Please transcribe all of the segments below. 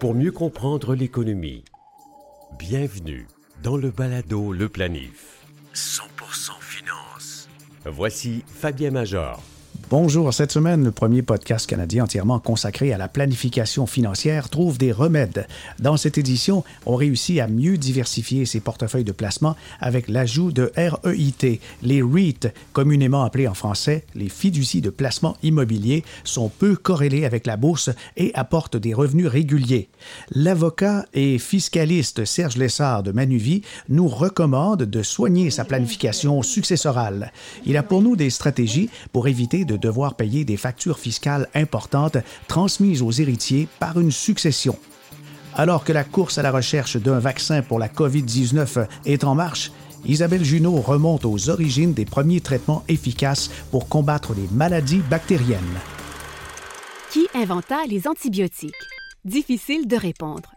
Pour mieux comprendre l'économie, bienvenue dans le balado Le Planif. 100% finance. Voici Fabien Major. Bonjour, cette semaine, le premier podcast canadien entièrement consacré à la planification financière trouve des remèdes. Dans cette édition, on réussit à mieux diversifier ses portefeuilles de placement avec l'ajout de REIT. Les REIT, communément appelés en français les fiducies de placement immobilier, sont peu corrélés avec la bourse et apportent des revenus réguliers. L'avocat et fiscaliste Serge Lessard de Manuvie nous recommande de soigner sa planification successorale. Il a pour nous des stratégies pour éviter de devoir payer des factures fiscales importantes transmises aux héritiers par une succession. Alors que la course à la recherche d'un vaccin pour la COVID-19 est en marche, Isabelle Junot remonte aux origines des premiers traitements efficaces pour combattre les maladies bactériennes. Qui inventa les antibiotiques? Difficile de répondre.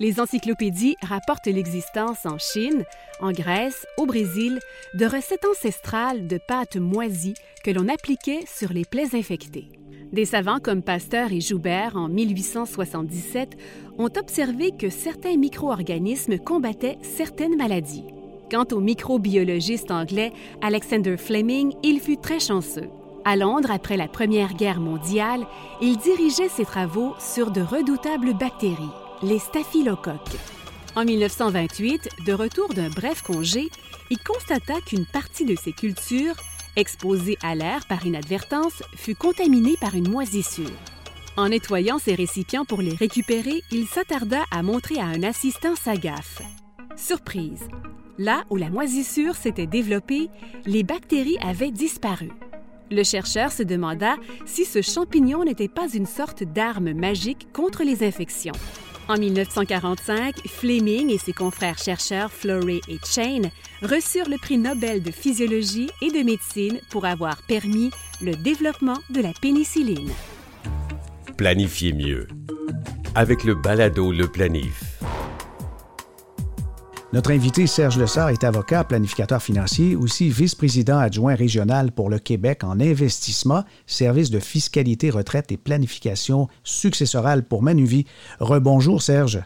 Les encyclopédies rapportent l'existence en Chine, en Grèce, au Brésil, de recettes ancestrales de pâtes moisies que l'on appliquait sur les plaies infectées. Des savants comme Pasteur et Joubert en 1877 ont observé que certains micro-organismes combattaient certaines maladies. Quant au microbiologiste anglais Alexander Fleming, il fut très chanceux. À Londres, après la Première Guerre mondiale, il dirigeait ses travaux sur de redoutables bactéries les staphylocoques. En 1928, de retour d'un bref congé, il constata qu'une partie de ses cultures, exposée à l'air par inadvertance, fut contaminée par une moisissure. En nettoyant ses récipients pour les récupérer, il s'attarda à montrer à un assistant sa gaffe. Surprise! Là où la moisissure s'était développée, les bactéries avaient disparu. Le chercheur se demanda si ce champignon n'était pas une sorte d'arme magique contre les infections. En 1945, Fleming et ses confrères chercheurs Florey et Chain reçurent le prix Nobel de physiologie et de médecine pour avoir permis le développement de la pénicilline. Planifiez mieux avec le balado Le Planif. Notre invité Serge Lessard est avocat, planificateur financier, aussi vice-président adjoint régional pour le Québec en investissement, service de fiscalité, retraite et planification successorale pour Manuvie. Rebonjour Serge.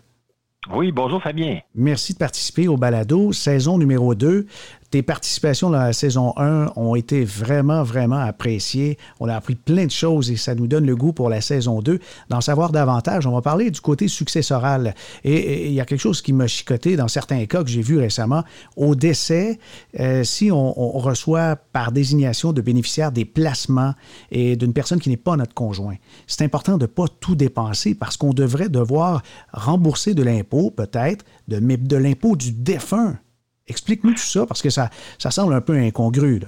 Oui, bonjour Fabien. Merci de participer au balado, saison numéro 2. Tes participations dans la saison 1 ont été vraiment, vraiment appréciées. On a appris plein de choses et ça nous donne le goût pour la saison 2 d'en savoir davantage. On va parler du côté successoral. Et il y a quelque chose qui m'a chicoté dans certains cas que j'ai vu récemment. Au décès, euh, si on, reçoit par désignation de bénéficiaires des placements et d'une personne qui n'est pas notre conjoint, c'est important de ne pas tout dépenser parce qu'on devrait devoir rembourser de l'impôt, peut-être, de, de l'impôt du défunt Explique-nous tout ça, parce que ça, semble un peu incongru.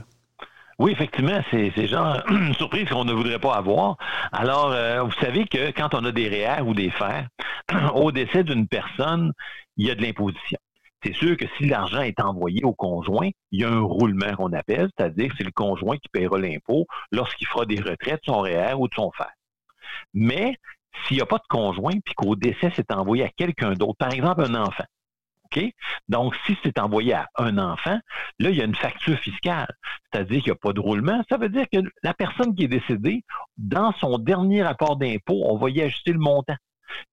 Oui, effectivement, c'est genre une surprise qu'on ne voudrait pas avoir. Alors, euh, vous savez que quand on a des REER ou des fers, au décès d'une personne, il y a de l'imposition. C'est sûr que si l'argent est envoyé au conjoint, il y a un roulement qu'on appelle, c'est-à-dire que c'est le conjoint qui paiera l'impôt lorsqu'il fera des retraites de son REER ou de son fer. Mais s'il n'y a pas de conjoint, puis qu'au décès, c'est envoyé à quelqu'un d'autre, par exemple un enfant, donc, si c'est envoyé à un enfant, là, il y a une facture fiscale. C'est-à-dire qu'il n'y a pas de roulement. Ça veut dire que la personne qui est décédée, dans son dernier rapport d'impôt, on va y ajuster le montant.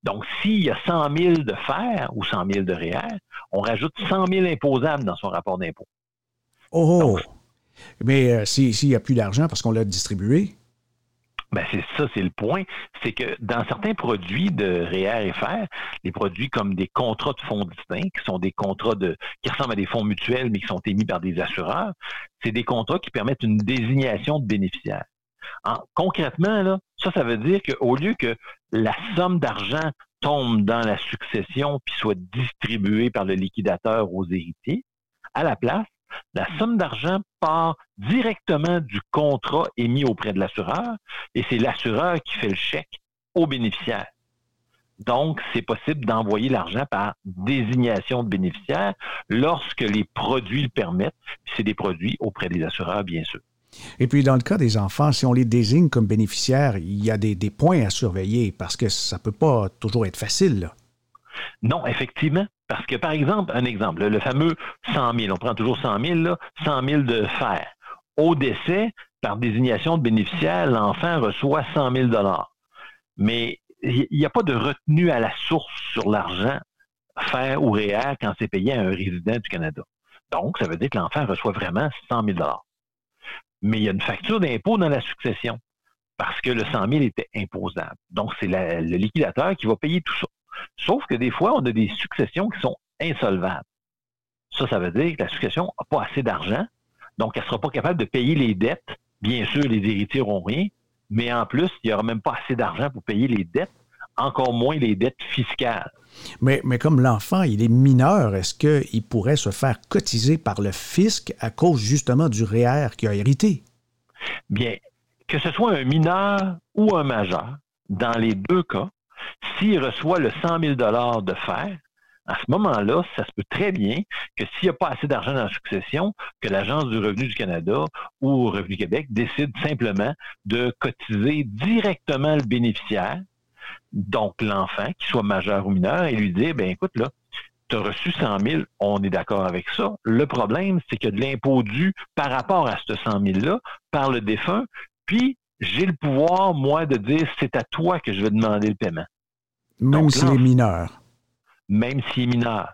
Donc, s'il y a 100 000 de fer ou 100 000 de REER, on rajoute 100 000 imposables dans son rapport d'impôt. Oh! Mais euh, s'il n'y a plus d'argent parce qu'on l'a distribué? Ben c'est ça, c'est le point. C'est que dans certains produits de REER et FER, les produits comme des contrats de fonds distincts, qui sont des contrats de qui ressemblent à des fonds mutuels, mais qui sont émis par des assureurs, c'est des contrats qui permettent une désignation de bénéficiaires. concrètement, là, ça, ça veut dire qu'au lieu que la somme d'argent tombe dans la succession puis soit distribuée par le liquidateur aux héritiers, à la place, la somme d'argent part directement du contrat émis auprès de l'assureur et c'est l'assureur qui fait le chèque au bénéficiaire. Donc, c'est possible d'envoyer l'argent par désignation de bénéficiaire lorsque les produits le permettent. C'est des produits auprès des assureurs, bien sûr. Et puis, dans le cas des enfants, si on les désigne comme bénéficiaires, il y a des, points à surveiller parce que ça ne peut pas toujours être facile. Non, effectivement. Parce que, par exemple, un exemple, le fameux 100 000, on prend toujours 100 000, là, 100 000 de fer. Au décès, par désignation de bénéficiaire, l'enfant reçoit 100 000 Mais il n'y a pas de retenue à la source sur l'argent faire ou réel quand c'est payé à un résident du Canada. Donc, ça veut dire que l'enfant reçoit vraiment 100 000 Mais il y a une facture d'impôt dans la succession parce que le 100 000 était imposable. Donc, c'est le liquidateur qui va payer tout ça. Sauf que des fois, on a des successions qui sont insolvables. Ça, ça veut dire que la succession n'a pas assez d'argent, donc elle ne sera pas capable de payer les dettes. Bien sûr, les héritiers n'auront rien, mais en plus, il n'y aura même pas assez d'argent pour payer les dettes, encore moins les dettes fiscales. Mais, mais comme l'enfant, il est mineur, est-ce qu'il pourrait se faire cotiser par le fisc à cause justement du REER qu'il a hérité? Bien, que ce soit un mineur ou un majeur, dans les deux cas, s'il reçoit le 100 000 de fer, à ce moment-là, ça se peut très bien que s'il n'y a pas assez d'argent dans la succession, que l'Agence du revenu du Canada ou Revenu Québec décide simplement de cotiser directement le bénéficiaire, donc l'enfant, qu'il soit majeur ou mineur, et lui dire, ben écoute, là, tu as reçu 100 000, on est d'accord avec ça. Le problème, c'est a de l'impôt dû par rapport à ce 100 000-là par le défunt, puis j'ai le pouvoir, moi, de dire, c'est à toi que je vais demander le paiement. Même s'il est mineur même s'il est mineur.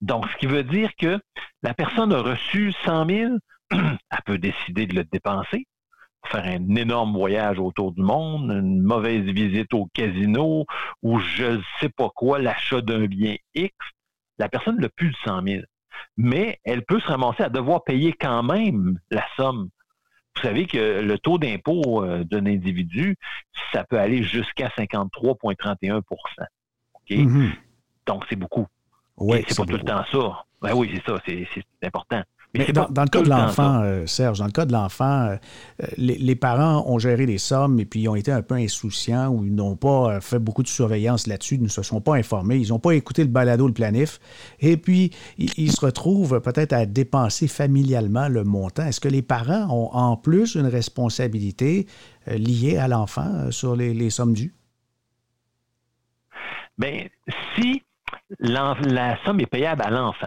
Donc, ce qui veut dire que la personne a reçu 100 000, elle peut décider de le dépenser, faire un énorme voyage autour du monde, une mauvaise visite au casino ou je ne sais pas quoi, l'achat d'un bien X. La personne n'a plus de 100 000. Mais elle peut se ramasser à devoir payer quand même la somme. Vous savez que le taux d'impôt euh, d'un individu, ça peut aller jusqu'à 53,31% OK? Donc, c'est beaucoup. Oui, c'est pas tout le temps ça. Ben oui, c'est ça, c'est important. Mais, dans, le cas de l'enfant, euh, Serge, dans le cas de l'enfant, euh, les, parents ont géré les sommes et puis ils ont été un peu insouciants ou ils n'ont pas euh, fait beaucoup de surveillance là-dessus, ils ne se sont pas informés, ils n'ont pas écouté le balado, le planif. Et puis, ils, se retrouvent peut-être à dépenser familialement le montant. Est-ce que les parents ont en plus une responsabilité liée à l'enfant sur les, les sommes dues? Bien, si la somme est payable à l'enfant.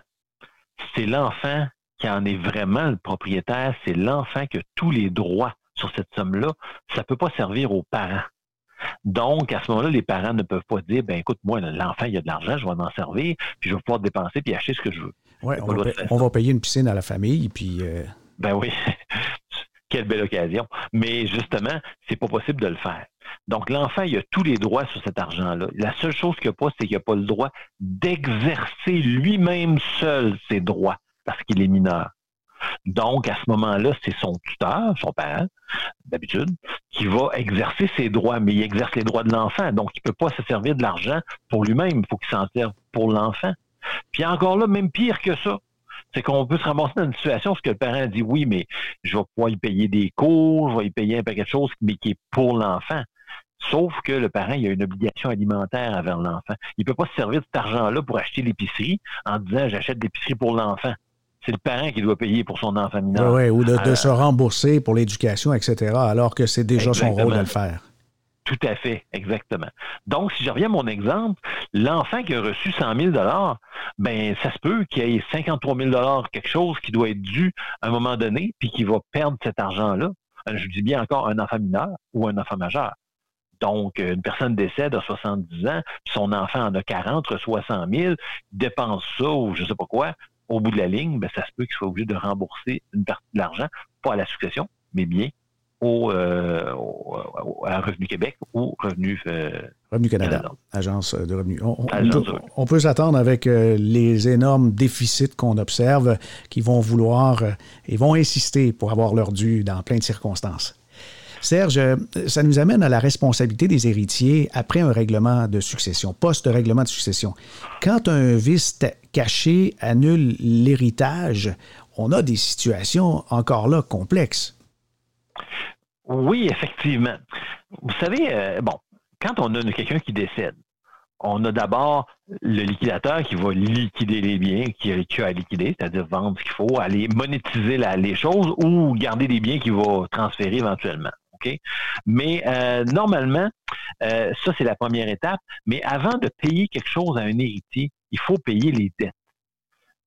C'est l'enfant qui en est vraiment le propriétaire, c'est l'enfant qui a tous les droits sur cette somme-là. Ça ne peut pas servir aux parents. Donc, à ce moment-là, les parents ne peuvent pas dire, ben écoute, moi, l'enfant, il a de l'argent, je vais m'en servir, puis je vais pouvoir dépenser puis acheter ce que je veux. Oui, on, va payer une piscine à la famille, puis... Euh, ben oui, quelle belle occasion. Mais justement, c'est pas possible de le faire. Donc, l'enfant, il a tous les droits sur cet argent-là. La seule chose qu'il n'a pas, c'est qu'il n'a pas le droit d'exercer lui-même seul ses droits parce qu'il est mineur. Donc, à ce moment-là, c'est son tuteur, son père, d'habitude, qui va exercer ses droits, mais il exerce les droits de l'enfant. Donc, il ne peut pas se servir de l'argent pour lui-même. Il faut qu'il s'en serve pour l'enfant. Puis encore là, même pire que ça, c'est qu'on peut se ramasser dans une situation où le parent dit oui, mais je vais pouvoir y payer des cours, je vais y payer un paquet de choses, mais qui est pour l'enfant. Sauf que le parent, il a une obligation alimentaire envers l'enfant. Il ne peut pas se servir de cet argent-là pour acheter l'épicerie en disant j'achète l'épicerie pour l'enfant. C'est le parent qui doit payer pour son enfant mineur. Oui, ou de, euh, se rembourser pour l'éducation, etc., alors que c'est déjà son rôle de le faire. Tout à fait, exactement. Donc, si je reviens à mon exemple, l'enfant qui a reçu 100 000 ben ça se peut qu'il y ait 53 000 quelque chose qui doit être dû à un moment donné, puis qu'il va perdre cet argent-là. Euh, je dis bien encore un enfant mineur ou un enfant majeur. Donc, une personne décède à 70 ans, puis son enfant en a 40, reçoit 100 000, dépense ça ou je ne sais pas quoi, au bout de la ligne, ben, ça se peut qu'il soit obligé de rembourser une partie de l'argent, pas à la succession, mais bien au, euh, à Revenu Québec ou Revenu, euh, Revenu Canada, Agence de revenus. On, peut, s'attendre avec euh, les énormes déficits qu'on observe qui vont vouloir et vont insister pour avoir leur dû dans plein de circonstances. Serge, ça nous amène à la responsabilité des héritiers après un règlement de succession, post-règlement de succession. Quand un vice caché annule l'héritage, on a des situations encore là complexes. Oui, effectivement. Vous savez, euh, bon, quand on a quelqu'un qui décède, on a d'abord le liquidateur qui va liquider les biens qui, a à liquider, c'est-à-dire vendre ce qu'il faut, aller monétiser les choses ou garder des biens qu'il va transférer éventuellement. Mais euh, normalement, euh, ça, c'est la première étape. Mais avant de payer quelque chose à un héritier, il faut payer les dettes.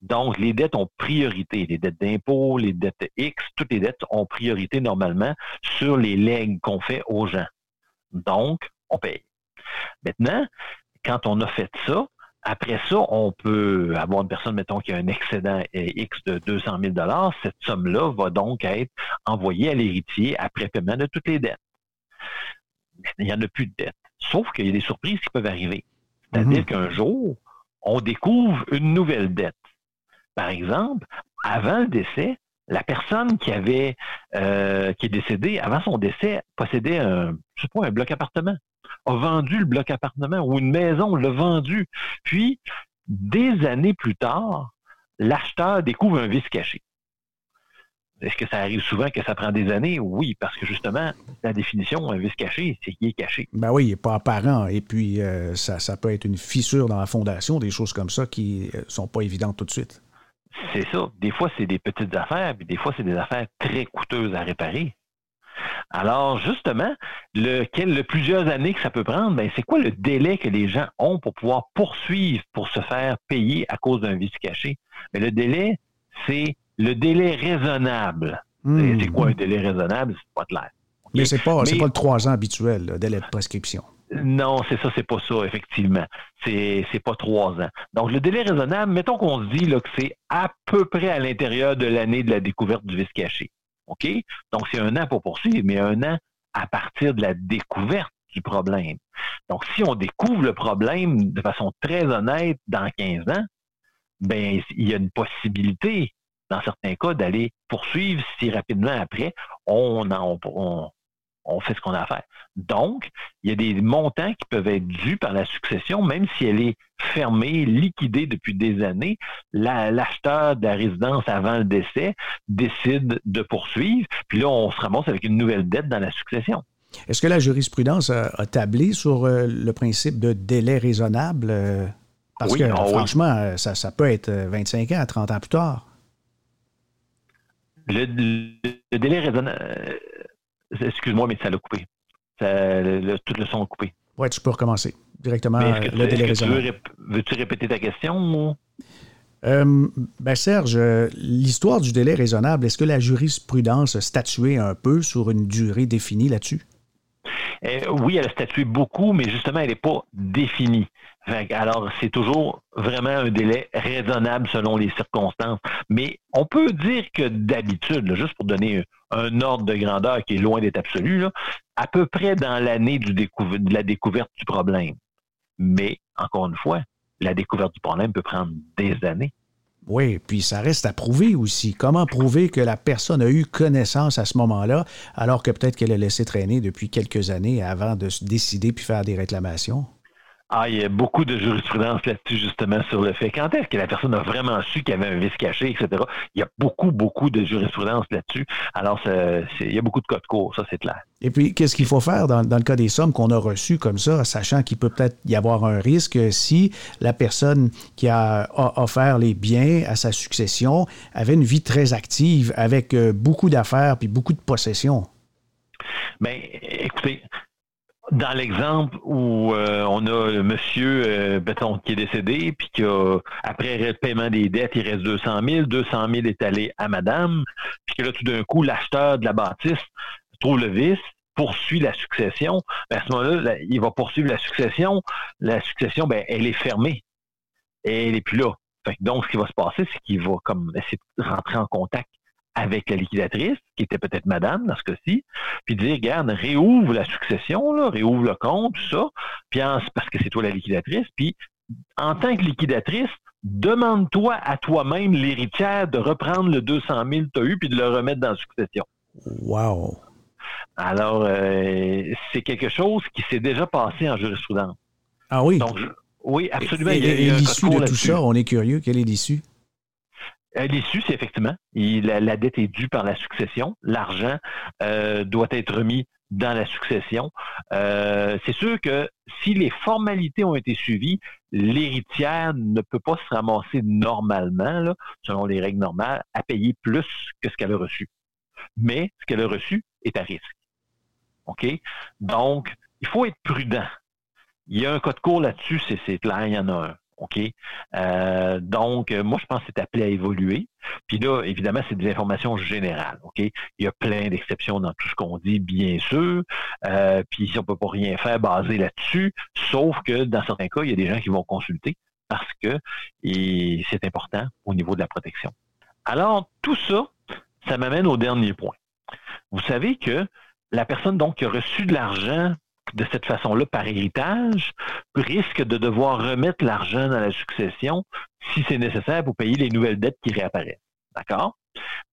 Donc, les dettes ont priorité. Les dettes d'impôt, les dettes X, toutes les dettes ont priorité normalement sur les legs qu'on fait aux gens. Donc, on paye. Maintenant, quand on a fait ça, après ça, on peut avoir une personne, mettons, qui a un excédent X de 200 000 Cette somme-là va donc être envoyée à l'héritier après paiement de toutes les dettes. Il n'y en a plus de dettes. Sauf qu'il y a des surprises qui peuvent arriver. C'est-à-dire mhm. qu'un jour, on découvre une nouvelle dette. Par exemple, avant le décès, la personne qui avait euh, qui est décédée avant son décès possédait un, je sais un bloc appartement, a vendu le bloc appartement ou une maison, l'a vendu. Puis, des années plus tard, l'acheteur découvre un vice caché. Est-ce que ça arrive souvent que ça prend des années? Oui, parce que justement, la définition, un vice caché, c'est qu'il est caché. Ben oui, il n'est pas apparent. Et puis, euh, ça, ça, peut être une fissure dans la fondation, des choses comme ça qui ne euh, sont pas évidentes tout de suite. C'est ça. Des fois, c'est des petites affaires, puis des fois, c'est des affaires très coûteuses à réparer. Alors, justement, le, le plusieurs années que ça peut prendre, ben, c'est quoi le délai que les gens ont pour pouvoir poursuivre, pour se faire payer à cause d'un vice caché? Mais ben, le délai, c'est le délai raisonnable. Hmm. C'est quoi un délai raisonnable? C'est pas clair. Mais c'est pas, pas le trois ans habituel, le délai de prescription. Non, c'est ça, c'est pas ça, effectivement. C'est, c'est pas trois ans. Donc, le délai raisonnable, mettons qu'on se dit là, que c'est à peu près à l'intérieur de l'année de la découverte du vice caché. OK? Donc, c'est un an pour poursuivre, mais un an à partir de la découverte du problème. Donc, si on découvre le problème de façon très honnête dans 15 ans, ben, il y a une possibilité, dans certains cas, d'aller poursuivre si rapidement après, on, en, on, on fait ce qu'on a à faire. Donc, il y a des montants qui peuvent être dus par la succession, même si elle est fermée, liquidée depuis des années. L'acheteur de la résidence avant le décès décide de poursuivre, puis là, on se ramasse avec une nouvelle dette dans la succession. Est-ce que la jurisprudence a, tablé sur euh, le principe de délai raisonnable? Euh, parce que, ah franchement, euh, ça, ça, peut être 25 ans, 30 ans plus tard. Le, le délai raisonnable Excuse-moi, mais ça l'a coupé. tout le son a coupé. Oui, tu peux recommencer directement le délai raisonnable. Veux-tu répéter ta question? Euh, ben Serge, l'histoire du délai raisonnable, est-ce que la jurisprudence a statué un peu sur une durée définie là-dessus? Euh, oui, elle a statué beaucoup, mais justement, elle n'est pas définie. Alors, c'est toujours vraiment un délai raisonnable selon les circonstances. Mais on peut dire que d'habitude, juste pour donner un ordre de grandeur qui est loin d'être absolu, à peu près dans l'année de la découverte du problème. Mais, encore une fois, la découverte du problème peut prendre des années. Oui, puis ça reste à prouver aussi. Comment prouver que la personne a eu connaissance à ce moment-là, alors que peut-être qu'elle a laissé traîner depuis quelques années avant de se décider puis faire des réclamations? Ah, il y a beaucoup de jurisprudence là-dessus, justement, sur le fait. Quand est-ce que la personne a vraiment su qu'il y avait un vice caché, etc. Il y a beaucoup, beaucoup de jurisprudence là-dessus. Alors, il y a beaucoup de codes courts, ça, c'est clair. Et puis, qu'est-ce qu'il faut faire dans, le cas des sommes qu'on a reçues comme ça, sachant qu'il peut peut-être y avoir un risque si la personne qui a, offert les biens à sa succession avait une vie très active avec euh, beaucoup d'affaires puis beaucoup de possessions? Bien, écoutez, dans l'exemple où euh, on a le monsieur euh, qui est décédé, puis qu'après le paiement des dettes, il reste 200 000, 200 000 est allé à madame, puis que là, tout d'un coup, l'acheteur de la bâtisse trouve le vice, poursuit la succession, ben, à ce moment-là, il va poursuivre la succession. La succession, ben, elle est fermée. Et elle n'est plus là. donc, ce qui va se passer, c'est qu'il va comme essayer de rentrer en contact avec la liquidatrice, qui était peut-être madame dans ce cas-ci, puis dire, regarde, réouvre la succession, là, réouvre le compte, tout ça, puis parce que c'est toi la liquidatrice, puis en tant que liquidatrice, demande-toi à toi-même, l'héritière, de reprendre le 200 000 que tu as eu, puis de le remettre dans la succession. Wow! Alors, euh, c'est quelque chose qui s'est déjà passé en jurisprudence. Ah oui? oui, absolument. Et, l'issue de tout ça, on est curieux. Quelle est l'issue? Euh, l'issue, c'est effectivement, la, dette est due par la succession. L'argent euh, doit être remis dans la succession. Euh, c'est sûr que si les formalités ont été suivies, l'héritière ne peut pas se ramasser normalement, selon les règles normales, à payer plus que ce qu'elle a reçu. Mais ce qu'elle a reçu est à risque. OK? Donc, il faut être prudent. Il y a un code court là-dessus, c'est clair, il y en a un. OK? Euh, donc, euh, moi, je pense que c'est appelé à évoluer. Puis là, évidemment, c'est des informations générales. OK? Il y a plein d'exceptions dans tout ce qu'on dit, bien sûr. Euh, puis on peut pas rien faire basé là-dessus, sauf que dans certains cas, il y a des gens qui vont consulter parce que c'est important au niveau de la protection. Alors, tout ça, ça m'amène au dernier point. Vous savez que la personne donc qui a reçu de l'argent de cette façon-là par héritage risque de devoir remettre l'argent dans la succession si c'est nécessaire pour payer les nouvelles dettes qui réapparaissent. D'accord?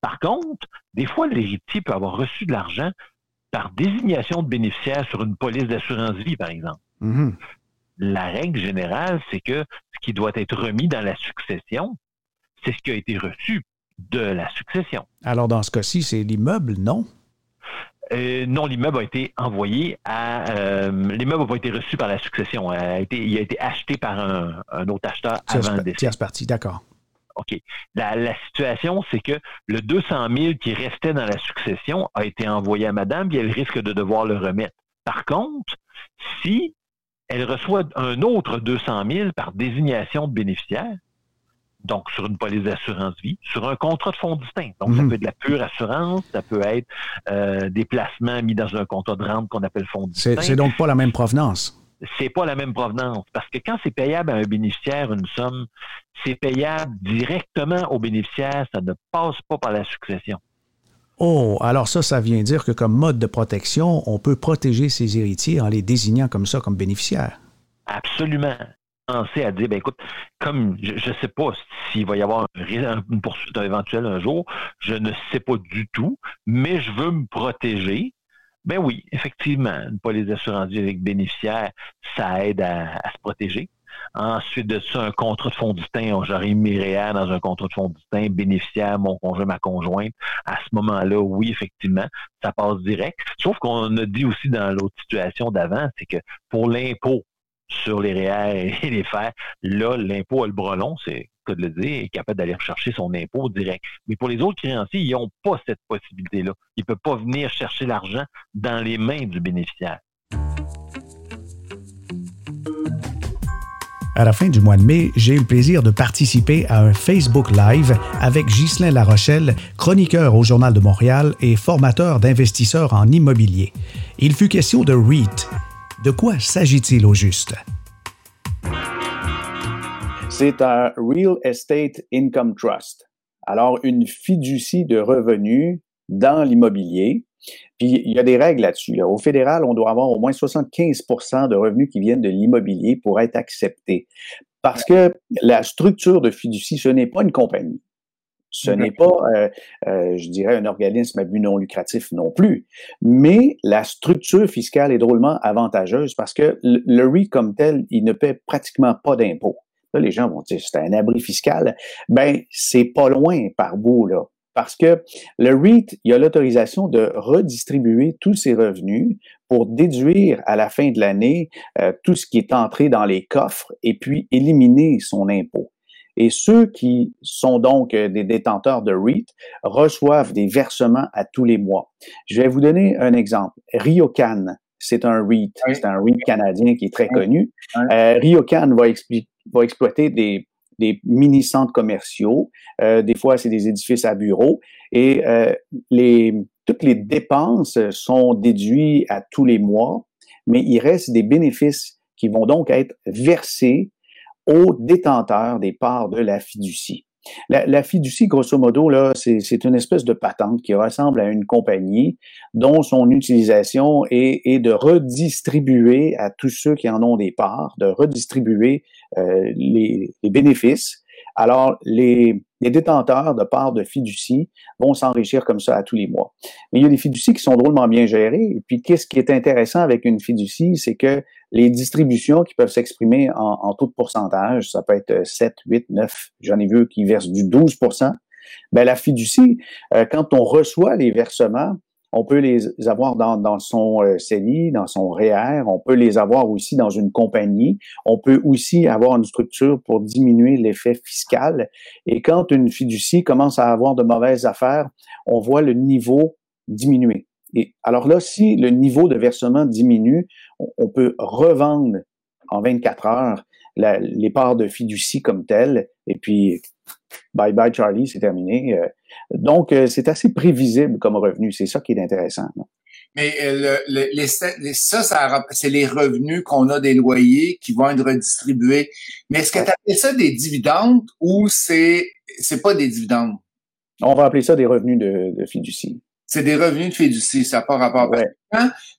Par contre, des fois, l'héritier peut avoir reçu de l'argent par désignation de bénéficiaire sur une police d'assurance vie, par exemple. Mm-hmm. La règle générale, c'est que ce qui doit être remis dans la succession, c'est ce qui a été reçu de la succession. Alors, dans ce cas-ci, c'est l'immeuble, non? Euh, non, l'immeuble a été envoyé à. Euh, l'immeuble n'a pas été reçu par la succession. Il a été, il a été acheté par un, autre acheteur avant le décès. Tierce partie, d'accord. OK. La, situation, c'est que le 200 000 qui restait dans la succession a été envoyé à madame, et elle risque de devoir le remettre. Par contre, si elle reçoit un autre 200 000 par désignation de bénéficiaire, donc sur une police d'assurance vie, sur un contrat de fonds distinct. Donc, ça mhm. peut être de la pure assurance, ça peut être euh, des placements mis dans un contrat de rente qu'on appelle fonds distinct. C'est donc pas la même provenance. C'est pas la même provenance. Parce que quand c'est payable à un bénéficiaire, une somme, c'est payable directement au bénéficiaire, ça ne passe pas par la succession. Oh, alors ça, ça vient dire que comme mode de protection, on peut protéger ses héritiers en les désignant comme ça, comme bénéficiaires. Absolument à dire, ben écoute, comme je ne sais pas s'il va y avoir une poursuite éventuelle un jour, je ne sais pas du tout, mais je veux me protéger. Ben oui, effectivement, une police d'assurance vie avec bénéficiaire, ça aide à, se protéger. Ensuite de ça, un contrat de fonds mes REER dans un contrat de fonds bénéficiaire, mon conjoint, ma conjointe. À ce moment-là, oui, effectivement, ça passe direct. Sauf qu'on a dit aussi dans l'autre situation d'avant, c'est que pour l'impôt, sur les REER et les fers. Là, l'impôt à le brelon, c'est cas de le dire, est capable d'aller chercher son impôt direct. Mais pour les autres créanciers, ils n'ont pas cette possibilité-là. Ils ne peuvent pas venir chercher l'argent dans les mains du bénéficiaire. À la fin du mois de mai, j'ai eu le plaisir de participer à un Facebook Live avec Ghislain Larochelle, chroniqueur au Journal de Montréal et formateur d'investisseurs en immobilier. Il fut question de REIT, de quoi s'agit-il au juste? C'est un Real Estate Income Trust. Alors, une fiducie de revenus dans l'immobilier. Puis, il y a des règles là-dessus. Au fédéral, on doit avoir au moins 75% de revenus qui viennent de l'immobilier pour être accepté. Parce que la structure de fiducie, ce n'est pas une compagnie. Ce n'est pas, euh, euh, je dirais, un organisme à but non lucratif non plus. Mais la structure fiscale est drôlement avantageuse parce que le REIT comme tel, il ne paie pratiquement pas d'impôts. Là, les gens vont dire, c'est un abri fiscal. Ben, c'est pas loin par bout, là. Parce que le REIT, il a l'autorisation de redistribuer tous ses revenus pour déduire à la fin de l'année euh, tout ce qui est entré dans les coffres et puis éliminer son impôt. Et ceux qui sont donc euh, des détenteurs de REIT reçoivent des versements à tous les mois. Je vais vous donner un exemple. Ryokan, c'est un REIT, c'est un REIT canadien qui est très connu. Euh, Ryokan va, va exploiter des, des mini-centres commerciaux. Euh, des fois, c'est des édifices à bureaux. Et euh, les, toutes les dépenses sont déduites à tous les mois, mais il reste des bénéfices qui vont donc être versés aux détenteurs des parts de la fiducie. La, fiducie, grosso modo, là, c'est une espèce de patente qui ressemble à une compagnie dont son utilisation est, de redistribuer à tous ceux qui en ont des parts, de redistribuer euh, les bénéfices alors, les, détenteurs de parts de fiducie vont s'enrichir comme ça à tous les mois. Mais il y a des fiducies qui sont drôlement bien gérées. Et puis, qu'est-ce qui est intéressant avec une fiducie, c'est que les distributions qui peuvent s'exprimer en, en taux de pourcentage, ça peut être 7, 8, 9, j'en ai vu qui versent du 12% ben, la fiducie, euh, quand on reçoit les versements, on peut les avoir dans, son euh, CELI, dans son REER, on peut les avoir aussi dans une compagnie, on peut aussi avoir une structure pour diminuer l'effet fiscal. Et quand une fiducie commence à avoir de mauvaises affaires, on voit le niveau diminuer. Et alors là, si le niveau de versement diminue, on, peut revendre en 24 heures les parts de fiducie comme telles. Et puis, bye bye Charlie, c'est terminé. Euh, donc, euh, c'est assez prévisible comme revenu. C'est ça qui est intéressant. Mais le, les, ça, ça c'est les revenus qu'on a des loyers qui vont être redistribués. Mais est-ce que tu appelles ça des dividendes ou c'est c'est pas des dividendes? On va appeler ça des revenus de, de fiducie. C'est des revenus de fiducie, ça n'a pas rapport. Ouais.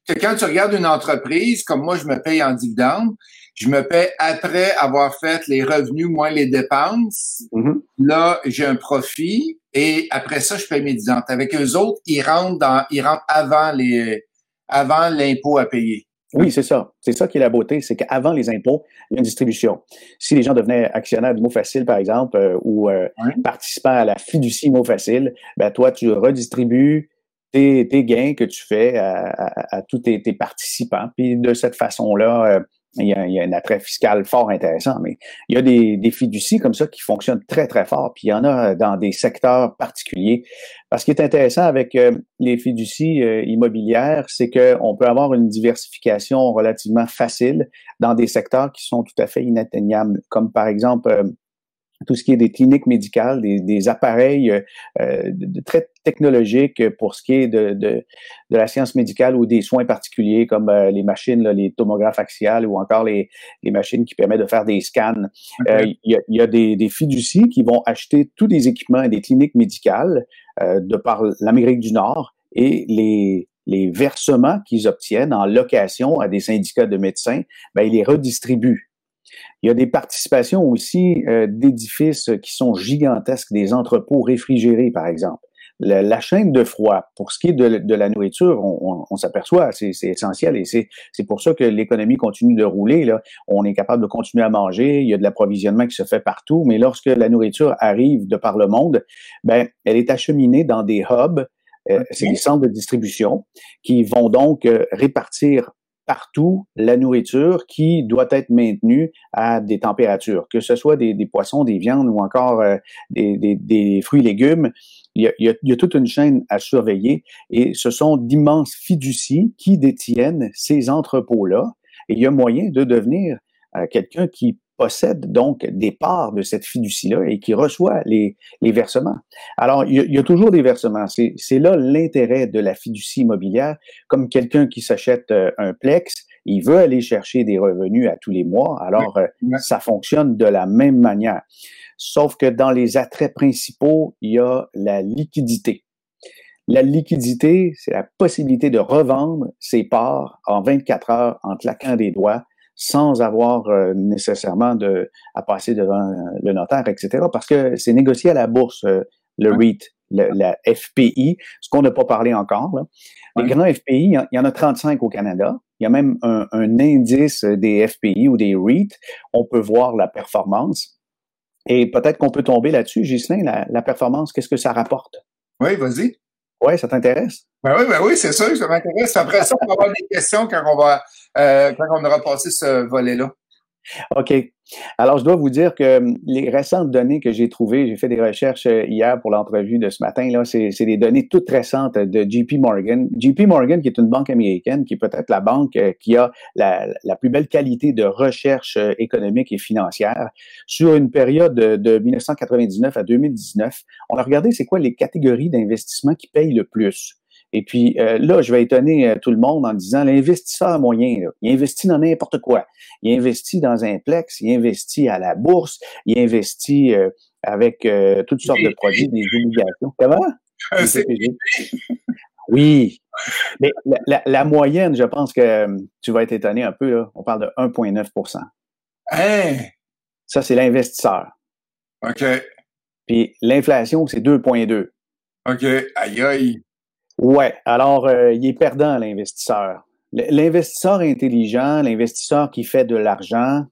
Que quand tu regardes une entreprise, comme moi, je me paye en dividendes, je me paye après avoir fait les revenus moins les dépenses. Mm-hmm. Là, j'ai un profit et après ça, je paye mes dividendes. Avec eux autres, ils rentrent dans, ils rentrent avant les, avant l'impôt à payer. Oui, c'est ça. C'est ça qui est la beauté, c'est qu'avant les impôts, il y a une distribution. Si les gens devenaient actionnaires du mot facile, par exemple, euh, ou euh, participants à la fiducie mot facile, ben toi, tu redistribues tes, tes gains que tu fais à, à, tous tes, tes, participants. Puis de cette façon-là, euh, il y, a, un attrait fiscal fort intéressant, mais il y a des, fiducies comme ça qui fonctionnent très, très fort, puis il y en a dans des secteurs particuliers. Parce ce qui est intéressant avec euh, les fiducies euh, immobilières, c'est qu'on peut avoir une diversification relativement facile dans des secteurs qui sont tout à fait inatteignables, comme par exemple euh, tout ce qui est des cliniques médicales, des, des appareils euh, de, très technologiques pour ce qui est de, de, de, la science médicale ou des soins particuliers comme euh, les machines, là, les tomographes axiales ou encore les, les, machines qui permettent de faire des scans. Euh, il y, a, y, a, des, des fiducies qui vont acheter tous les équipements et des cliniques médicales de par l'Amérique du Nord et les, les versements qu'ils obtiennent en location à des syndicats de médecins, ben, ils les redistribuent il y a des participations aussi euh, d'édifices qui sont gigantesques, des entrepôts réfrigérés, par exemple. La, chaîne de froid, pour ce qui est de, la nourriture, on, s'aperçoit, c'est essentiel et c'est pour ça que l'économie continue de rouler. Là. On est capable de continuer à manger, il y a de l'approvisionnement qui se fait partout, mais lorsque la nourriture arrive de par le monde, ben, elle est acheminée dans des hubs, euh, c'est des centres de distribution qui vont donc euh, répartir partout la nourriture qui doit être maintenue à des températures, que ce soit des, poissons, des viandes ou encore euh, des, fruits et légumes. Il y, a, il y, a, toute une chaîne à surveiller et ce sont d'immenses fiducies qui détiennent ces entrepôts-là. Et il y a moyen de devenir euh, quelqu'un qui possède donc des parts de cette fiducie-là et qui reçoit les, les versements. Alors, il y, a, il y a toujours des versements. C'est là l'intérêt de la fiducie immobilière. Comme quelqu'un qui s'achète euh, un Plex, il veut aller chercher des revenus à tous les mois. Alors, euh, ça fonctionne de la même manière. Sauf que dans les attraits principaux, il y a la liquidité. La liquidité, c'est la possibilité de revendre ses parts en 24 heures en claquant des doigts sans avoir euh, nécessairement de, à passer devant euh, le notaire, etc. Parce que c'est négocié à la bourse, euh, le REIT, la FPI, ce qu'on n'a pas parlé encore. Là. Les grands FPI, il y, en a 35 au Canada. Il y a même un, un indice des FPI ou des REIT. On peut voir la performance. Et peut-être qu'on peut tomber là-dessus, Ghislain, la, la performance, qu'est-ce que ça rapporte? Oui, vas-y. Oui, ça t'intéresse? Ben oui, ben oui, c'est sûr, ça m'intéresse. Après ça, on va avoir des questions quand on va euh, quand on aura passé ce volet-là. OK. Alors, je dois vous dire que hum, les récentes données que j'ai trouvées, j'ai fait des recherches euh, hier pour l'entrevue de ce matin, là, c'est, des données toutes récentes de JP Morgan. JP Morgan, qui est une banque américaine, qui est peut-être la banque euh, qui a la, plus belle qualité de recherche économique et financière. Sur une période de, de 1999 à 2019, on a regardé c'est quoi les catégories d'investissement qui payent le plus. Et puis euh, là, je vais étonner euh, tout le monde en disant l'investisseur moyen, il investit dans n'importe quoi. Il investit dans un plex, il investit à la bourse, il investit euh, avec toutes sortes de produits, des obligations. Comment? oui. Mais la, moyenne, je pense que tu vas être étonné un peu, là, on parle de 1,9% Hein? Ça, c'est l'investisseur. OK. Puis l'inflation, c'est 2,2. OK. Aïe aïe. Ouais, alors euh, il est perdant l'investisseur. L'investisseur intelligent, l'investisseur qui fait de l'argent,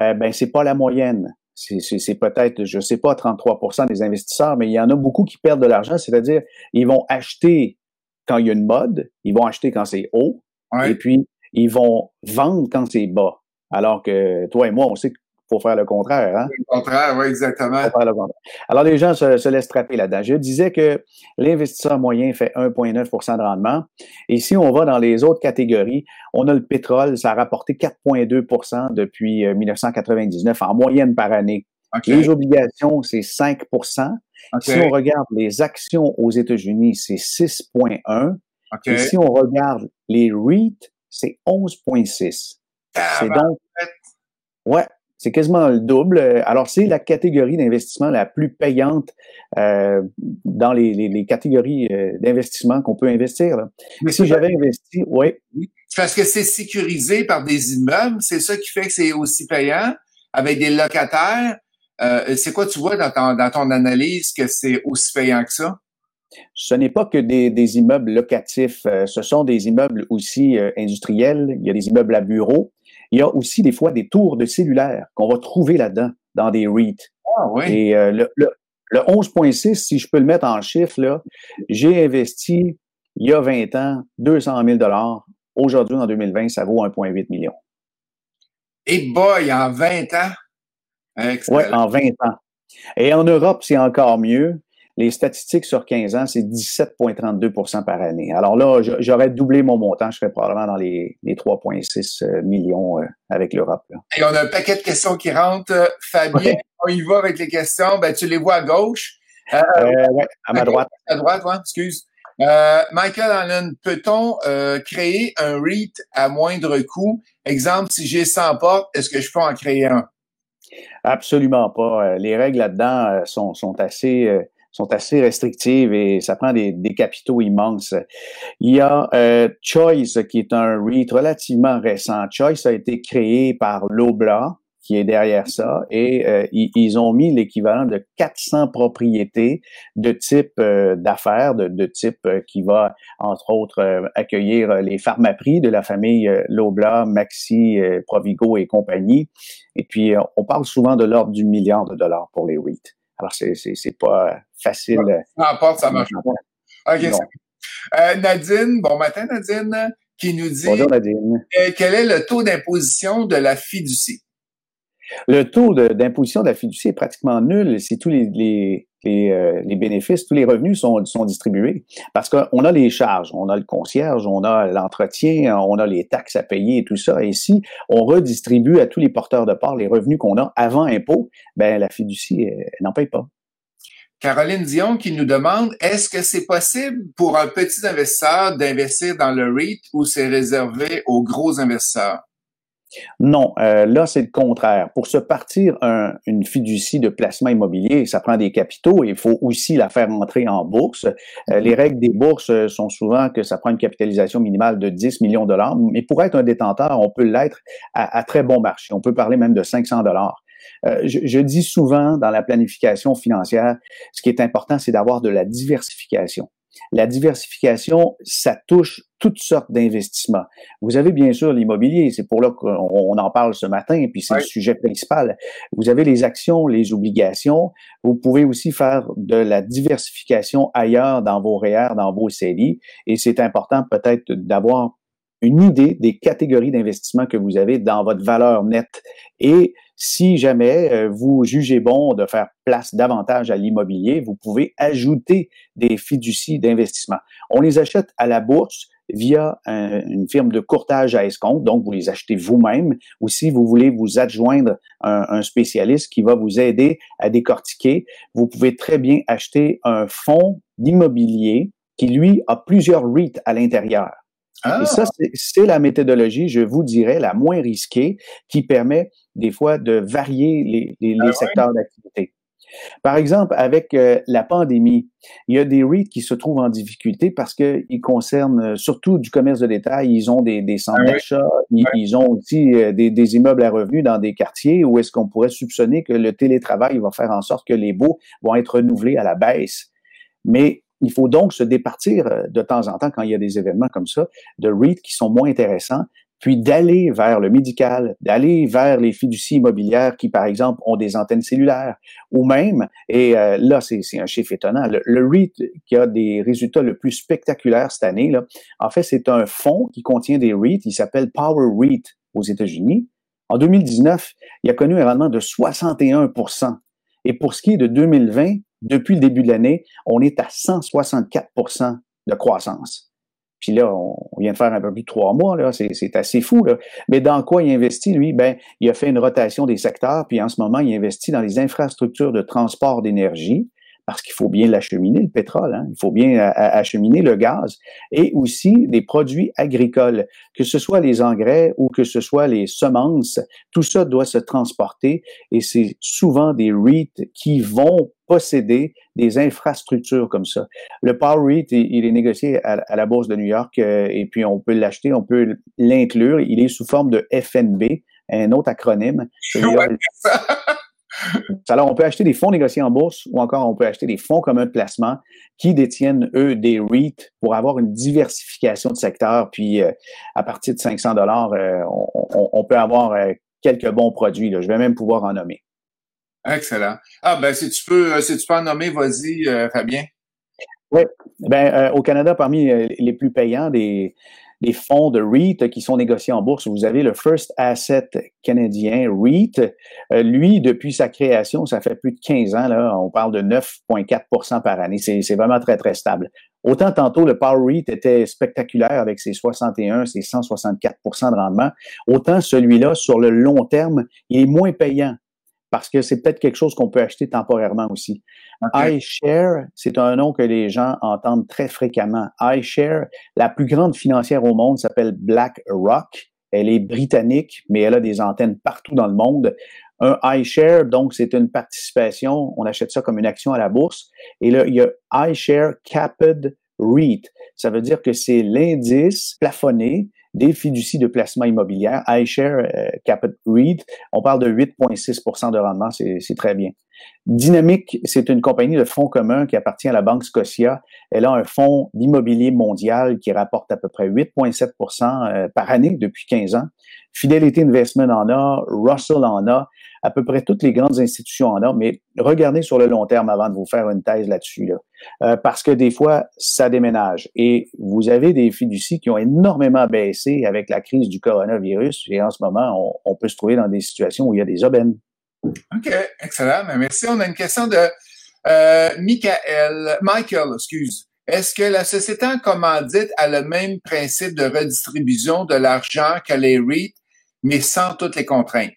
euh, ben c'est pas la moyenne. C'est peut-être, je sais pas, 33% des investisseurs, mais il y en a beaucoup qui perdent de l'argent, c'est-à-dire ils vont acheter quand il y a une mode, ils vont acheter quand c'est haut, et puis ils vont vendre quand c'est bas. Alors que toi et moi, on sait que pour faire le contraire. Hein? Le contraire, oui, exactement. Alors, les gens se, laissent trapper là-dedans. Je disais que l'investisseur moyen fait 1,9% de rendement. Et si on va dans les autres catégories, on a le pétrole, ça a rapporté 4,2% depuis 1999 euh, en moyenne par année. Les obligations, c'est 5% Si on regarde les actions aux États-Unis, c'est 6,1 Et si on regarde les REIT, c'est 11,6 C'est donc... Ouais, c'est quasiment le double. Alors, c'est la catégorie d'investissement la plus payante euh, dans les, les, catégories euh, d'investissement qu'on peut investir. Mais si j'avais investi, oui. Parce que c'est sécurisé par des immeubles, c'est ça qui fait que c'est aussi payant avec des locataires. Euh, c'est quoi tu vois dans ton, dans ton analyse que c'est aussi payant que ça? Ce n'est pas que des, des immeubles locatifs, euh, ce sont des immeubles aussi euh, industriels. Il y a des immeubles à bureaux. Il y a aussi des fois des tours de cellulaire qu'on va trouver là-dedans, dans des REIT. Ah, oui. Et le, le, le 11.6, si je peux le mettre en chiffre, là, j'ai investi il y a 20 ans 200 000 Aujourd'hui, en 2020, ça vaut 1,8 million. Et boy, en 20 ans? Oui, en 20 ans. Et en Europe, c'est encore mieux. Les statistiques sur 15 ans, c'est 17,32% par année. Alors là, j'aurais doublé mon montant. Je serais probablement dans les, 3,6 euh, millions euh, avec l'Europe. Et on a un paquet de questions qui rentrent. Euh, Fabien, on y va avec les questions. Ben, tu les vois à gauche. Euh, à ma droite. À droite, ouais, excuse. Michael Allen, peut-on créer un REIT à moindre coût? Exemple, si j'ai 100 portes, est-ce que je peux en créer un? Absolument pas. Les règles là-dedans sont, sont assez sont assez restrictives et ça prend des, des capitaux immenses. Il y a Choice qui est un REIT relativement récent. Choice a été créé par Lobla, qui est derrière ça. Et euh, ils, ont mis l'équivalent de 400 propriétés de type euh, d'affaires, de, de, type euh, qui va, entre autres, accueillir les pharmaprix de la famille Lobla, Maxi, Provigo et compagnie. Et puis, on parle souvent de l'ordre du milliard de dollars pour les REIT. Alors, c'est, c'est, c'est pas facile. N'importe, ça marche pas. OK. Nadine, bon matin, Nadine, qui nous dit Bonjour, Nadine. quel est le taux d'imposition de la fiducie? Le taux d'imposition de, la fiducie est pratiquement nul si tous euh, les, bénéfices, tous les revenus sont, distribués. Parce qu'on a les charges, on a le concierge, on a l'entretien, on a les taxes à payer et tout ça. Et si on redistribue à tous les porteurs de part les revenus qu'on a avant impôt, ben la fiducie n'en paye pas. Caroline Dion qui nous demande est-ce que c'est possible pour un petit investisseur d'investir dans le REIT ou c'est réservé aux gros investisseurs? Non, euh, là, c'est le contraire. Pour se partir une fiducie de placement immobilier, ça prend des capitaux et il faut aussi la faire entrer en bourse. Euh, les règles des bourses sont souvent que ça prend une capitalisation minimale de 10 millions de dollars, mais pour être un détenteur, on peut l'être à, très bon marché. On peut parler même de 500 dollars. Euh, je, je, dis souvent dans la planification financière, ce qui est important, c'est d'avoir de la diversification. La diversification, ça touche toutes sortes d'investissements. Vous avez bien sûr l'immobilier, c'est pour là qu'on en parle ce matin, puis c'est le sujet principal. Vous avez les actions, les obligations. Vous pouvez aussi faire de la diversification ailleurs dans vos REER, dans vos CELI, et c'est important peut-être d'avoir une idée des catégories d'investissement que vous avez dans votre valeur nette. Et si jamais euh, vous jugez bon de faire place davantage à l'immobilier, vous pouvez ajouter des fiducies d'investissement. On les achète à la bourse via une firme de courtage à escompte, donc vous les achetez vous-même, ou si vous voulez vous adjoindre un, un, spécialiste qui va vous aider à décortiquer, vous pouvez très bien acheter un fonds d'immobilier qui, lui, a plusieurs REIT à l'intérieur. Et ça, ah! c'est la méthodologie, je vous dirais, la moins risquée qui permet des fois de varier les, les, ah secteurs d'activité. Par exemple, avec euh, la pandémie, il y a des REIT qui se trouvent en difficulté parce qu'ils concernent euh, surtout du commerce de détail. Ils ont des, des centres ah d'achat, ils, ont aussi euh, des, des, immeubles à revenus dans des quartiers où est-ce qu'on pourrait soupçonner que le télétravail va faire en sorte que les baux vont être renouvelés à la baisse. Mais il faut donc se départir de temps en temps, quand il y a des événements comme ça, de REIT qui sont moins intéressants, puis d'aller vers le médical, d'aller vers les fiducies immobilières qui, par exemple, ont des antennes cellulaires, ou même, et euh, là, c'est un chiffre étonnant, le, REIT qui a des résultats le plus spectaculaires cette année, là, en fait, c'est un fonds qui contient des REIT, il s'appelle Power REIT aux États-Unis. En 2019, il a connu un rendement de 61 Et pour ce qui est de 2020, depuis le début de l'année, on est à 164% de croissance. Puis là, on vient de faire un peu plus de trois mois, là, c'est assez fou. Là. Mais dans quoi il investit, lui? Ben, il a fait une rotation des secteurs, puis en ce moment, il investit dans les infrastructures de transport d'énergie, parce qu'il faut bien l'acheminer, le pétrole, hein? il faut bien acheminer le gaz, et aussi des produits agricoles, que ce soit les engrais ou que ce soit les semences, tout ça doit se transporter, et c'est souvent des REIT qui vont posséder des infrastructures comme ça. Le Power REIT, il est négocié à, la Bourse de New York, euh, et puis on peut l'acheter, on peut l'inclure, il est sous forme de FNB, un autre acronyme. Alors, on peut acheter des fonds négociés en bourse ou encore on peut acheter des fonds communs de placement qui détiennent, eux, des REIT pour avoir une diversification de secteurs. Puis, euh, à partir de 500 dollars, euh, on, peut avoir euh, quelques bons produits. Je vais même pouvoir en nommer. Excellent. Ah, ben, si tu peux, si tu peux en nommer, vas-y, Fabien. Oui. Ben, au Canada, parmi les plus payants des, les fonds de REIT qui sont négociés en bourse. Vous avez le First Asset canadien REIT. Euh, lui, depuis sa création, ça fait plus de 15 ans, là, on parle de 9,4% par année. C'est vraiment très, très stable. Autant tantôt, le Power REIT était spectaculaire avec ses 61, ses 164% de rendement. Autant celui-là, sur le long terme, il est moins payant parce que c'est peut-être quelque chose qu'on peut acheter temporairement aussi. iShare, c'est un nom que les gens entendent très fréquemment. iShare, la plus grande financière au monde s'appelle BlackRock. Elle est britannique, mais elle a des antennes partout dans le monde. Un iShare, donc, c'est une participation. On achète ça comme une action à la bourse. Et là, il y a iShare Capped REIT. Ça veut dire que c'est l'indice plafonné des fiducies de placement immobilier, iShare euh, Capital REIT, on parle de 8,6% de rendement, c'est très bien. Dynamic, c'est une compagnie de fonds communs qui appartient à la Banque Scotia. Elle a un fonds d'immobilier mondial qui rapporte à peu près 8,7% euh, par année depuis 15 ans. Fidelity Investment en a, Russell en a, à peu près toutes les grandes institutions en ont, mais regardez sur le long terme avant de vous faire une thèse là-dessus, là. Euh, parce que des fois, ça déménage. Et vous avez des fiducies qui ont énormément baissé avec la crise du coronavirus, et en ce moment, on, peut se trouver dans des situations où il y a des aubaines. OK, excellent. Ben, merci. On a une question de euh, Michael, Michael, excuse. Est-ce que la société en commandite a le même principe de redistribution de l'argent que les REIT, mais sans toutes les contraintes?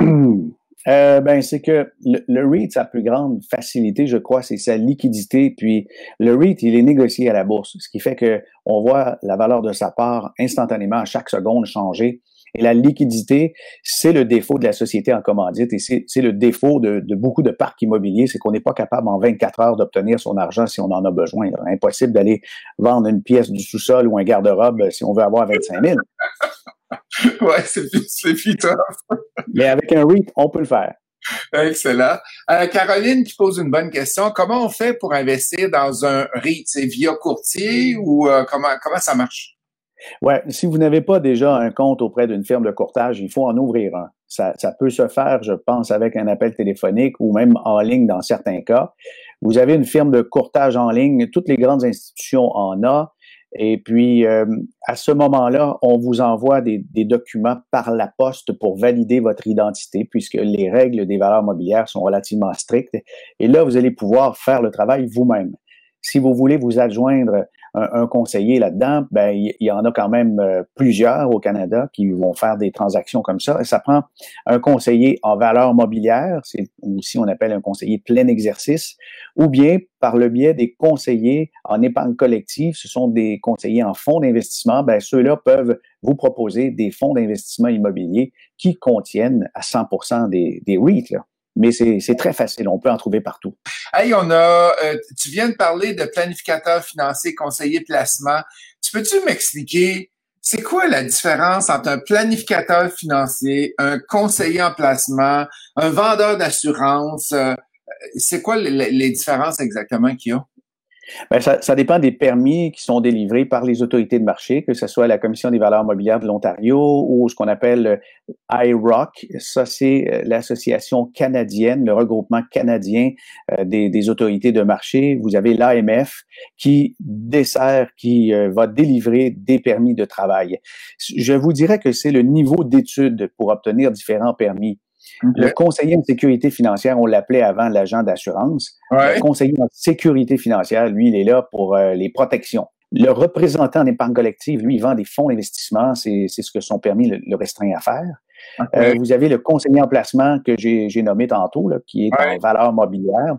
Euh, ben, c'est que le, REIT, sa plus grande facilité, je crois, c'est sa liquidité. Puis le REIT, il est négocié à la bourse, ce qui fait que on voit la valeur de sa part instantanément à chaque seconde changer. Et la liquidité, c'est le défaut de la société en commandite et c'est le défaut de, de, beaucoup de parcs immobiliers, c'est qu'on n'est pas capable en 24 heures d'obtenir son argent si on en a besoin. Impossible d'aller vendre une pièce du sous-sol ou un garde-robe si on veut avoir 25 000. ouais, c'est putain. Mais avec un REIT, on peut le faire. Excellent. Euh, Caroline qui pose une bonne question. Comment on fait pour investir dans un REIT? C'est via courtier ou euh, comment, comment ça marche? Ouais, si vous n'avez pas déjà un compte auprès d'une firme de courtage, il faut en ouvrir un. Ça, ça, peut se faire, je pense, avec un appel téléphonique ou même en ligne dans certains cas. Vous avez une firme de courtage en ligne, toutes les grandes institutions en ont. Et puis, euh, à ce moment-là, on vous envoie des, documents par la poste pour valider votre identité, puisque les règles des valeurs mobilières sont relativement strictes. Et là, vous allez pouvoir faire le travail vous-même. Si vous voulez vous adjoindre un, conseiller là-dedans, ben il y, en a quand même euh, plusieurs au Canada qui vont faire des transactions comme ça. Et ça prend un conseiller en valeur mobilière, c'est aussi on appelle un conseiller plein exercice, ou bien par le biais des conseillers en épargne collective, ce sont des conseillers en fonds d'investissement, ben ceux-là peuvent vous proposer des fonds d'investissement immobilier qui contiennent à 100% des, des REIT. Là mais c'est très facile. On peut en trouver partout. Hey, on a, euh, tu viens de parler de planificateur financier, conseiller placement. Tu peux-tu m'expliquer c'est quoi la différence entre un planificateur financier, un conseiller en placement, un vendeur d'assurance? Euh, c'est quoi les, les, différences exactement qu'il y a? Bien, ça, ça, dépend des permis qui sont délivrés par les autorités de marché, que ce soit la Commission des valeurs mobilières de l'Ontario ou ce qu'on appelle IROC. Ça, c'est euh, l'association canadienne, le regroupement canadien euh, des, des, autorités de marché. Vous avez l'AMF qui dessert, qui euh, va délivrer des permis de travail. Je vous dirais que c'est le niveau d'étude pour obtenir différents permis. Le conseiller en sécurité financière, on l'appelait avant l'agent d'assurance. Le conseiller en sécurité financière, lui, il est là pour euh, les protections. Le représentant en épargne collective, lui, il vend des fonds d'investissement. C'est ce que son permis le, restreint à faire. Euh, vous avez le conseiller en placement que j'ai nommé tantôt, là, qui est en valeur mobilière.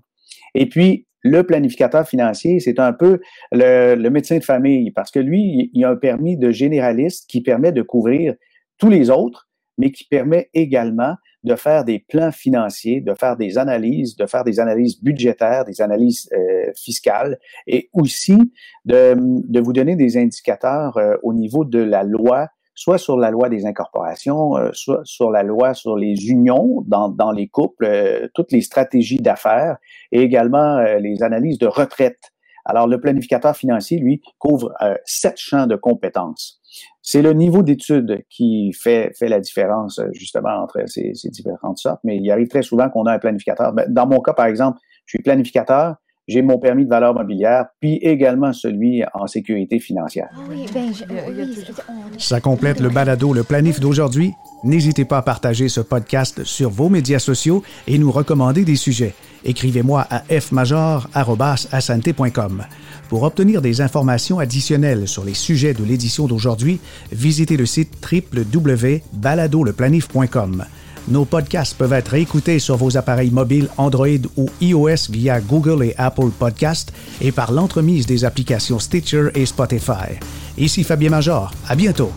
Et puis, le planificateur financier, c'est un peu le, le, médecin de famille parce que lui, il a un permis de généraliste qui permet de couvrir tous les autres, mais qui permet également de faire des plans financiers, de faire des analyses, de faire des analyses budgétaires, des analyses euh, fiscales et aussi de, de, vous donner des indicateurs euh, au niveau de la loi, soit sur la loi des incorporations, euh, soit sur la loi sur les unions dans, dans les couples, toutes les stratégies d'affaires et également les analyses de retraite. Alors, le planificateur financier, lui, couvre sept champs de compétences. C'est le niveau d'étude qui fait, fait la différence justement entre ces, ces différentes sortes, mais il arrive très souvent qu'on a un planificateur. Ben, dans mon cas, par exemple, je suis planificateur, j'ai mon permis de valeur mobilière, puis également celui en sécurité financière. Ben, Ça complète le balado, le planif d'aujourd'hui. N'hésitez pas à partager ce podcast sur vos médias sociaux et nous recommander des sujets. Écrivez-moi à fmajor.com. Pour obtenir des informations additionnelles sur les sujets de l'édition d'aujourd'hui, visitez le site www.baladoleplanif.com. Nos podcasts peuvent être écoutés sur vos appareils mobiles Android ou iOS via Google et Apple Podcasts et par l'entremise des applications Stitcher et Spotify. Ici Fabien Major. À bientôt.